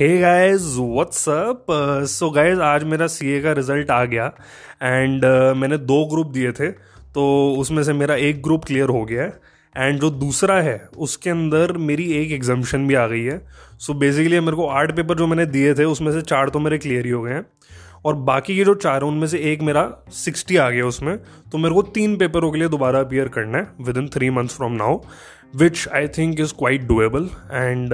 Hey guys what's up so guys आज मेरा CA का रिज़ल्ट आ गया एंड uh, मैंने दो ग्रुप दिए थे तो उसमें से मेरा एक ग्रुप क्लियर हो गया है एंड जो दूसरा है उसके अंदर मेरी एक एग्जामेशन भी आ गई है। सो so बेसिकली मेरे को आठ पेपर जो मैंने दिए थे उसमें से चार तो मेरे क्लियर ही हो गए हैं और बाकी के जो चार हैं उनमें से एक मेरा सिक्सटी आ गया उसमें। तो मेरे को तीन पेपरों के लिए दोबारा अपियर करना है within three months from now which I think is quite doable and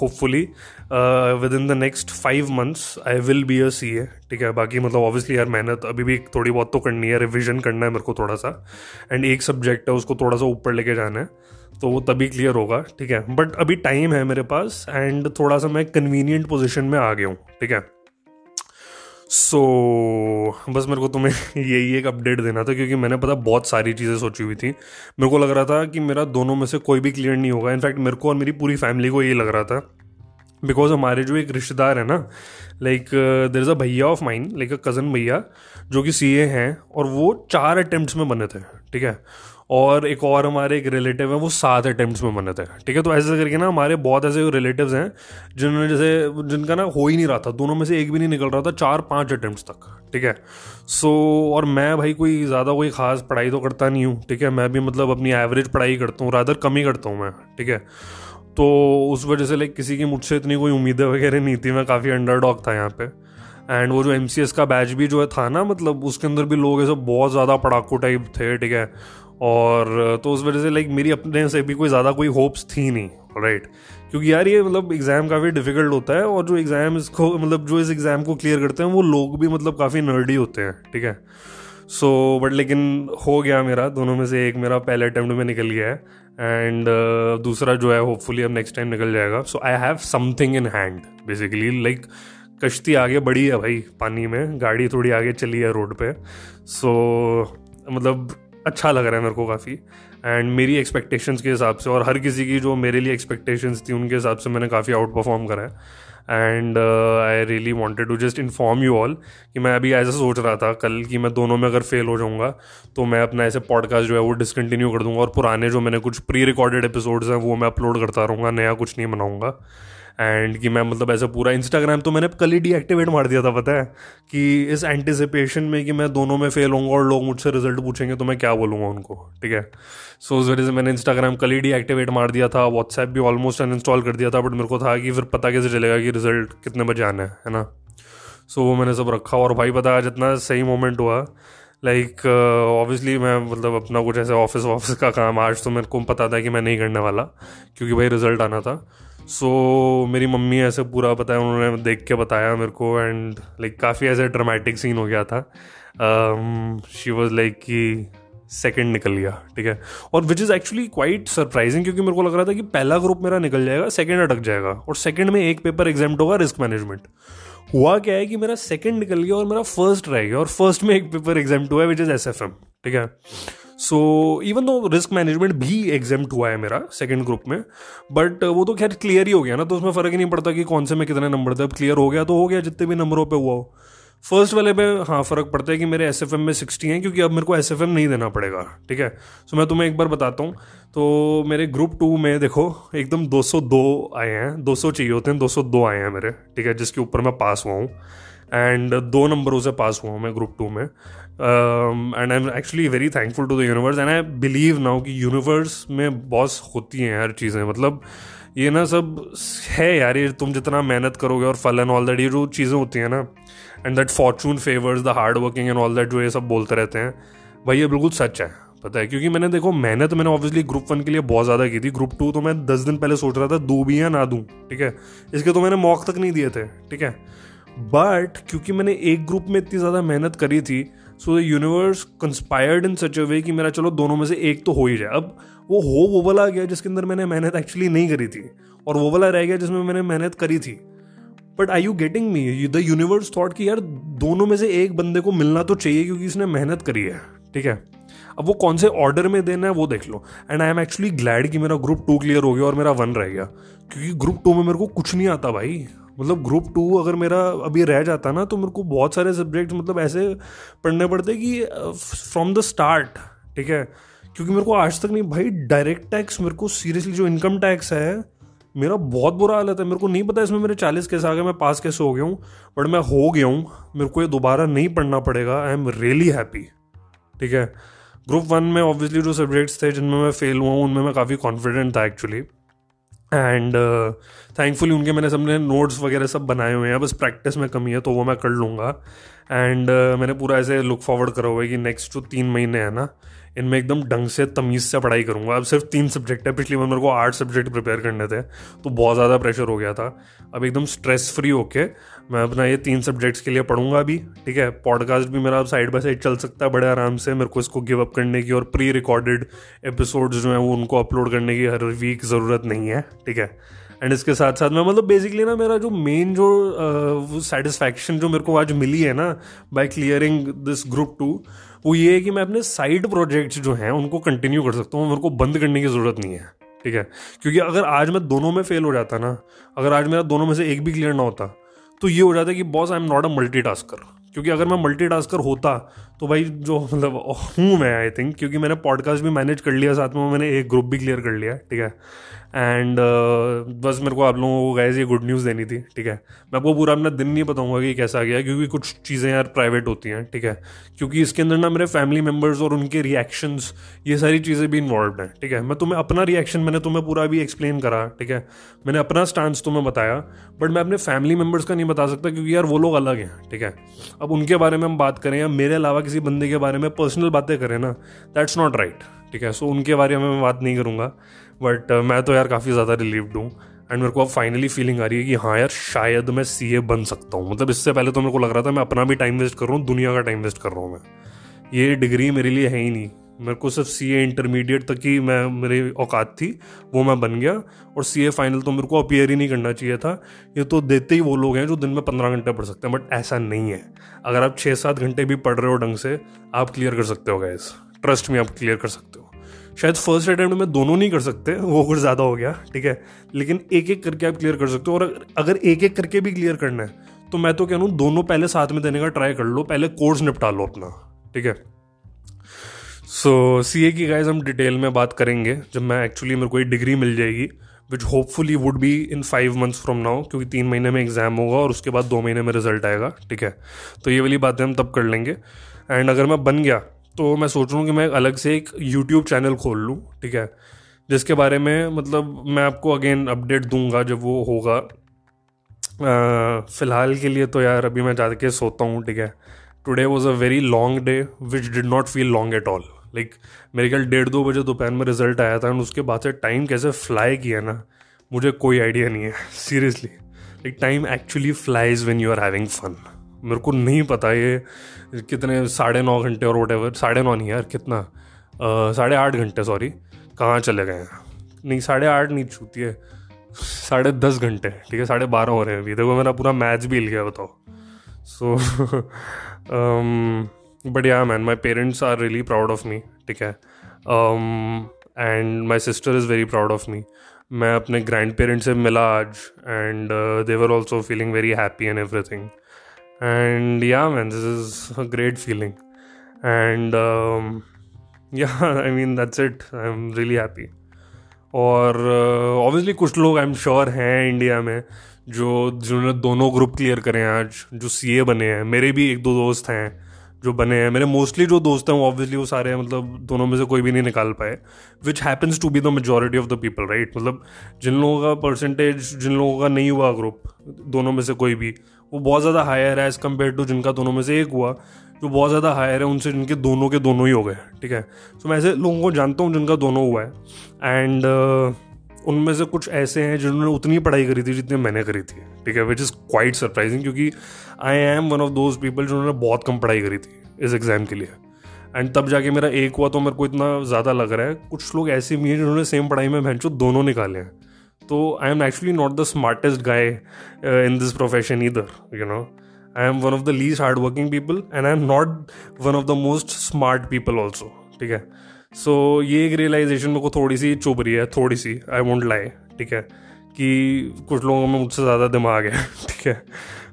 hopefully within the next five months I will be a C A ठीक है? बाकी मतलब ऑब्वियसली यार मेहनत अभी भी थोड़ी बहुत तो करनी है रिविजन करना है मेरे को थोड़ा सा। एंड एक सब्जेक्ट है उसको थोड़ा सा ऊपर लेके जाना है तो वो तभी क्लियर होगा ठीक है? बट अभी टाइम है मेरे पास एंड थोड़ा सा मैं कन्वीनियंट पोजिशन में आ गया हूँ ठीक है? सो so, बस मेरे को तुम्हें यही एक अपडेट देना था क्योंकि मैंने पता बहुत सारी चीज़ें सोची हुई थी। मेरे को लग रहा था कि मेरा दोनों में से कोई भी क्लियर नहीं होगा। इनफैक्ट मेरे को और मेरी पूरी फैमिली को यही लग रहा था बिकॉज़ हमारे जो एक रिश्तेदार है ना लाइक देर इज़ अ भैया of mind like a cousin भैया जो कि सी ए हैं और वो चार अटैम्प्ट में बने थे ठीक है? और एक और हमारे एक रिलेटिव है वो सात अटैम्प्ट में बने थे ठीक है? तो ऐसे करके ना हमारे बहुत ऐसे रिलेटिव्स हैं जिन्होंने जैसे जिनका ना हो ही नहीं रहा था दोनों में से एक भी नहीं निकल रहा था चार पाँच अटैम्प्ट तक ठीक है? सो so, और मैं भाई कोई ज़्यादा कोई ख़ास पढ़ाई तो करता नहीं हूँ ठीक है? मैं भी मतलब अपनी एवरेज पढ़ाई करता हूँ रादर कम ही करता हूँ मैं ठीक है? तो उस वजह से लाइक किसी की मुझसे इतनी कोई उम्मीदें वगैरह नहीं थी। मैं काफ़ी अंडर डॉग था यहाँ पे। एंड वो जो एमसीएस का बैच भी जो है था ना मतलब उसके अंदर भी लोग ऐसे बहुत ज़्यादा पढ़ाकू टाइप थे, ठीक है? और तो उस वजह से लाइक मेरी अपने से भी कोई ज़्यादा कोई होप्स थी नहीं राइट क्योंकि यार ये मतलब एग्ज़ाम काफ़ी डिफ़िकल्ट होता है और जो एग्ज़ाम इसको मतलब जो इस एग्ज़ाम को क्लियर करते हैं, वो लोग भी मतलब काफ़ी नर्डी होते हैं, ठीक है? सो बट लेकिन हो गया मेरा दोनों में से एक मेरा पहले अटैम्प्ट में निकल गया है। एंड uh, दूसरा जो है होपफुली अब नेक्स्ट टाइम निकल जाएगा। So I have something in hand basically like कश्ती आगे बढ़ी है भाई पानी में। गाड़ी थोड़ी आगे चली है रोड पे। सो so, मतलब अच्छा लग रहा है मेरे को काफ़ी। एंड मेरी एक्सपेक्टेशंस के हिसाब से और हर किसी की जो मेरे लिए एक्सपेक्टेशंस थी उनके हिसाब से मैंने काफ़ी आउट परफॉर्म करा है। And I really wanted to just inform you all कि मैं अभी ऐसा सोच रहा था कल कि मैं दोनों में अगर फेल हो जाऊँगा तो मैं अपना ऐसे पॉडकास्ट जो है वो डिसकन्टिन्यू कर दूँगा और पुराने जो मैंने कुछ प्री रिकॉर्डेड एपिसोड्स हैं, वो मैं अपलोड करता रहूँगा, नया कुछ नहीं बनाऊँगा। एंड कि मैं मतलब ऐसा पूरा इंस्टाग्राम तो मैंने कल ही डीएक्टिवेट मार दिया था पता है? कि इस एंटिसिपेशन में कि मैं दोनों में फेल होऊँगा और लोग मुझसे रिज़ल्ट पूछेंगे तो मैं क्या बोलूँगा उनको ठीक है? सो उस वजह से मैंने इंस्टाग्राम कल ही डीएक्टिवेट मार दिया था व्हाट्सएप भी ऑलमोस्ट अनइंस्टॉल कर दिया था बट मेरे को था कि फिर पता कैसे चलेगा कि रिज़ल्ट कितने बजे आना है है ना? सो वो मैंने सब रखा और भाई पता जितना सही मोमेंट हुआ। लाइक ऑब्वियसली uh, मैं मतलब अपना कुछ ऐसे ऑफ़िस ऑफ़िस का काम आज तो मेरे को पता था कि मैं नहीं करने वाला क्योंकि भाई रिज़ल्ट आना था। सो so, मेरी मम्मी ऐसे पूरा बताया उन्होंने देख के बताया मेरे को एंड लाइक काफ़ी ऐसे ड्रामेटिक सीन हो गया था। शी वॉज़ लाइक कि सेकेंड निकल गया ठीक है? और which is actually quite surprising क्योंकि मेरे को लग रहा था कि पहला ग्रुप मेरा निकल जाएगा सेकेंड अटक जाएगा और सेकेंड में एक पेपर एग्ज़ाम होगा रिस्क मैनेजमेंट हुआ क्या है कि मेरा सेकेंड निकल गया और मेरा फ़र्स्ट रह गया और फ़र्स्ट में एक पेपर एग्ज़ाम हुआ है which is S F M ठीक है? So even though risk management भी एग्ज़ाम हुआ है मेरा सेकेंड ग्रुप में बट वो तो खैर क्लियर ही हो गया ना तो उसमें फ़र्क ही नहीं पड़ता कि कौन से में कितने नंबर थे। अब क्लियर हो गया तो हो गया, जितने भी नंबरों पर हुआ हो। फ़र्स्ट वाले पे हाँ फ़र्क पड़ता है कि मेरे एसएफएम में सिक्सटी हैं, क्योंकि अब मेरे को एसएफएम नहीं देना पड़ेगा, ठीक है? सो मैं तुम्हें एक बार बताता हूँ। तो मेरे ग्रुप टू में देखो, एकदम 202 आए हैं 200 चाहिए होते हैं 202 आए हैं मेरे, ठीक है? जिसके ऊपर मैं पास हुआ हूँ। एंड दो नंबरों से पास हुआ हूँ मैं ग्रुप टू में। And I am actually very thankful to the universe and I believe now कि यूनिवर्स में बॉस होती हैं हर चीज़ें। मतलब ये ना सब है यार, ये तुम जितना मेहनत करोगे और फल एंड ऑल दैट ये जो चीज़ें होती हैं ना and that fortune favours the hard working and all that जो ये सब बोलते रहते हैं, भाई ये बिल्कुल सच है, पता है? क्योंकि मैंने देखो, मेहनत मैंने ऑब्वियसली ग्रुप वन के लिए बहुत ज़्यादा की थी। ग्रुप टू तो मैं दस दिन पहले सोच रहा था, दू भी या ना दूँ, ठीक है? इसके तो मैंने मौक तक नहीं दिए थे, ठीक है? बट क्योंकि मैंने एक ग्रुप में इतनी ज़्यादा मेहनत करी थी so the universe conspired in such a way कि मेरा चलो दोनों में से एक तो हो ही जाए। अब वो हो, वो वाला गया जिसके अंदर मैंने मेहनत एक्चुअली नहीं करी थी, और वो वाला रह गया जिसमें मैंने मेहनत करी थी। But I you getting me the universe thought कि यार दोनों में से एक बंदे को मिलना तो चाहिए क्योंकि इसने मेहनत करी है, ठीक है? अब वो कौन से ऑर्डर में देना है वो देख लो। And I am actually glad कि मेरा ग्रुप टू क्लियर हो गया और मेरा वन रह गया। क्योंकि ग्रुप टू में मेरे को कुछ नहीं आता भाई। मतलब ग्रुप टू अगर मेरा अभी रह जाता ना तो मेरे को बहुत सारे सब्जेक्ट मतलब ऐसे पढ़ने पड़ते कि फ्रॉम द स्टार्ट ठीक है? क्योंकि मेरे को आज तक नहीं, भाई डायरेक्ट टैक्स मेरे को सीरियसली जो इनकम टैक्स है, मेरा बहुत बुरा हालत है। मेरे को नहीं पता इसमें मेरे चालीस कैसे आ गए मैं पास कैसे हो गया हूँ बट मैं हो गया हूँ। मेरे को ये दोबारा नहीं पढ़ना पड़ेगा। आई एम रियली हैप्पी ठीक है? ग्रुप वन में ऑब्वियसली जो सब्जेक्ट्स थे जिनमें मैं फेल हुआ हूँ, उनमें मैं काफ़ी कॉन्फिडेंट था एक्चुअली एंड थैंकफुली उनके मैंने सबने नोट्स वगैरह सब बनाए हुए हैं। बस प्रैक्टिस में कमी है तो वो मैं कर लूँगा। एंड uh, मैंने पूरा ऐसे लुक फॉरवर्ड करा हुआ है कि नेक्स्ट जो तीन महीने है ना इनमें एकदम ढंग से तमीज़ से पढ़ाई करूँगा। अब सिर्फ़ तीन सब्जेक्ट है, पिछली बार मेरे को आठ सब्जेक्ट प्रिपेयर करने थे तो बहुत ज़्यादा प्रेशर हो गया था। अब एकदम स्ट्रेस फ्री होके मैं अपना ये तीन सब्जेक्ट्स के लिए पढ़ूँगा अभी ठीक है? पॉडकास्ट भी मेरा अब साइड बाय साइड चल सकता है बड़े आराम से, मेरे को इसको गिव अप करने की और प्री रिकॉर्डेड एपिसोड्स जो हैं वो उनको अपलोड करने की हर वीक ज़रूरत नहीं है, ठीक है? एंड इसके साथ साथ मैं मतलब बेसिकली ना मेरा जो मेन जो वो सेटिस्फैक्शन जो मेरे को आज मिली है ना by clearing this group two वो ये है कि मैं अपने साइड प्रोजेक्ट्स जो हैं, उनको कंटिन्यू कर सकता हूँ, मेरे को बंद करने की ज़रूरत नहीं है, ठीक है? क्योंकि अगर आज मैं दोनों में फेल हो जाता ना, अगर आज मेरा दोनों में से एक भी क्लियर ना होता तो ये हो जाता कि boss I am not a multi क्योंकि अगर मैं मल्टी होता तो भाई जो मतलब हूँ मैं आई थिंक क्योंकि मैंने पॉडकास्ट भी मैनेज कर लिया, साथ में मैंने एक ग्रुप भी क्लियर कर लिया, ठीक है? एंड uh, बस मेरे को आप लोगों को गैस ये गुड न्यूज़ देनी थी ठीक है? मैं आपको पूरा अपना दिन नहीं बताऊँगा कि कैसा गया क्योंकि कुछ चीज़ें यार प्राइवेट होती हैं ठीक है? क्योंकि इसके अंदर ना मेरे फैमिली मेंबर्स और उनके रिएक्शंस ये सारी चीज़ें भी इन्वॉल्व हैं ठीक है? मैं तुम्हें अपना रिएक्शन मैंने तुम्हें पूरा भी एक्सप्लेन करा ठीक है? मैंने अपना स्टांस तुम्हें बताया बट मैं अपने फैमिली मेंबर्स का नहीं बता सकता क्योंकि यार वो लोग अलग हैं ठीक है? अब उनके बारे में हम बात करें या मेरे अलावा किसी बंदे के बारे में पर्सनल बातें करें ना दैट्स नॉट राइट ठीक है? सो उनके बारे में मैं बात नहीं करूँगा। बट uh, मैं तो यार काफ़ी ज़्यादा रिलीव्ड हूँ। एंड मेरे को अब फाइनली फीलिंग आ रही है कि हाँ यार शायद मैं सी ए बन सकता हूँ। मतलब इससे पहले तो मेरे को लग रहा था मैं अपना भी टाइम वेस्ट कर रहा हूँ दुनिया का टाइम वेस्ट कर रहा हूँ मैं। ये डिग्री मेरे लिए है ही नहीं। मेरे को सिर्फ़ सी ए इंटरमीडिएट तक ही मैं मेरी औकात थी वो मैं बन गया। और सी ए फाइनल तो मेरे को अपियर ही नहीं करना चाहिए था। ये तो देते ही वो लोग हैं जो दिन में पंद्रह घंटे पढ़ सकते हैं बट ऐसा नहीं है। अगर आप छः सात घंटे भी पढ़ रहे हो ढंग से आप क्लियर कर सकते हो गैस ट्रस्ट में आप क्लियर कर सकते हो। शायद फ़र्स्ट अटैम्प्ट में दोनों नहीं कर सकते, वो कुछ ज़्यादा हो गया, ठीक है? लेकिन एक एक करके आप क्लियर कर सकते हो, और अगर एक एक करके भी क्लियर करना है तो मैं तो कह रहा हूँ, दोनों पहले साथ में देने का ट्राई कर लो, पहले कोर्स निपटा लो अपना, ठीक है? सो सी ए की गाइज़ हम डिटेल में बात करेंगे, जब मैं एक्चुअली मेरे को एक डिग्री मिल जाएगी which hopefully would be in five months from now क्योंकि तीन महीने में एग्ज़ाम होगा, और उसके बाद दो महीने में रिज़ल्ट आएगा, ठीक है? तो ये वाली बातें हम तब कर लेंगे एंड अगर मैं बन गया तो मैं सोच रहा हूँ कि मैं अलग से एक यूट्यूब चैनल खोल लूँ, ठीक है? जिसके बारे में मतलब मैं आपको अगेन अपडेट दूँगा जब वो होगा। फ़िलहाल के लिए तो यार अभी मैं जाके सोता हूँ, ठीक है? Today was a very long day which did not feel long at all like मेरे ख्याल डेढ़ दो बजे दोपहर में रिज़ल्ट आया था एंड उसके बाद से टाइम कैसे फ्लाई किया ना, मुझे कोई आइडिया नहीं है seriously like time actually flies when you are having fun मेरे को नहीं पता ये कितने, साढ़े नौ घंटे और वट साढ़े नौ नहीं यार, कितना? साढ़े आठ घंटे सॉरी कहाँ चले गए हैं? नहीं, साढ़े आठ नहीं छूती है। साढ़े दस घंटे, ठीक है? साढ़े बारह हो रहे हैं अभी। देखो, मेरा पूरा मैच भी हिल गया, बताओ। So but yeah man my parents are really proud of me ठीक है? And my sister is very proud of me मैं अपने ग्रैंड पेरेंट्स से मिला आज and they're also feeling very happy and everything and yeah man this is a great feeling. And um, yeah i mean that's it. I'm really happy. और obviously uh, कुछ लोग I am sure हैं India में जो जिन्होंने दोनों group clear करें आज जो सी ए बने हैं। मेरे भी एक दो दोस्त हैं जो बने हैं। मेरे मोस्टली जो दोस्त हैं वो ऑब्वियसली वो सारे मतलब दोनों में से कोई भी नहीं निकाल पाए। Which happens to be the majority of the people right मतलब जिन लोगों का परसेंटेज जिन लोगों का नहीं हुआ ग्रुप दोनों में से कोई भी वो बहुत ज़्यादा हायर है एज़ कंपेयर टू जिनका दोनों में से एक हुआ जो बहुत ज़्यादा हायर है उनसे जिनके दोनों के दोनों ही हो गए ठीक है? तो मैं ऐसे लोगों को जानता हूँ जिनका दोनों हुआ है एंड uh, उनमें से कुछ ऐसे हैं जिन्होंने उतनी पढ़ाई करी थी जितनी मैंने करी थी ठीक है? विच इज़ क्वाइट सरप्राइजिंग क्योंकि I am one of those people जिन्होंने बहुत कम पढ़ाई करी थी इस एग्ज़ाम के लिए। एंड तब जाके मेरा एक हुआ तो मेरे को इतना ज़्यादा लग रहा है कुछ लोग ऐसे भी हैं जिन्होंने सेम पढ़ाई में भैंचो दोनों निकाले हैं। तो I am actually not the smartest guy in this profession इधर you know I am one of the least hard working people and I am not one of the most smart people also ठीक है? सो so, ये एक realisation मेरे को थोड़ी सी चुभ रही है थोड़ी सी आई वोंट लाई ठीक है? कि कुछ लोगों में मुझसे ज़्यादा दिमाग है ठीक है?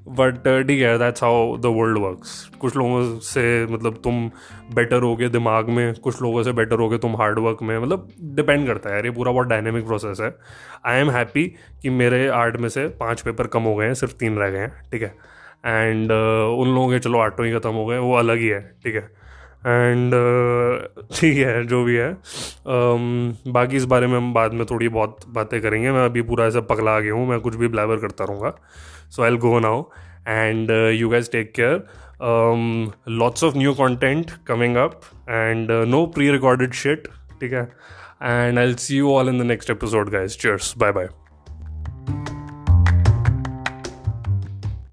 बट ठीक है that's how the world works कुछ लोगों से मतलब तुम बेटर हो गए दिमाग में कुछ लोगों से बेटर हो गए तुम हार्ड वर्क में मतलब डिपेंड करता है यार ये पूरा बहुत डायनेमिक प्रोसेस है। आई एम हैप्पी कि मेरे आर्ट में से पाँच पेपर कम हो गए हैं सिर्फ़ तीन रह गए हैं ठीक है। एंड uh, उन लोगों के चलो आठों ही ख़त्म हो गए वो अलग ही है ठीक है। एंड uh, ठीक है जो भी है। Um, बाकी इस बारे में हम बाद में थोड़ी बहुत बातें करेंगे। मैं अभी पूरा ऐसा पगला आ गया हूँ। मैं कुछ भी ब्लैबर करता रहूँगा। So I go now and you guys take care lots of new content coming up and no pre recorded shit ठीक है? And I see you all in the next episode guys cheers bye bye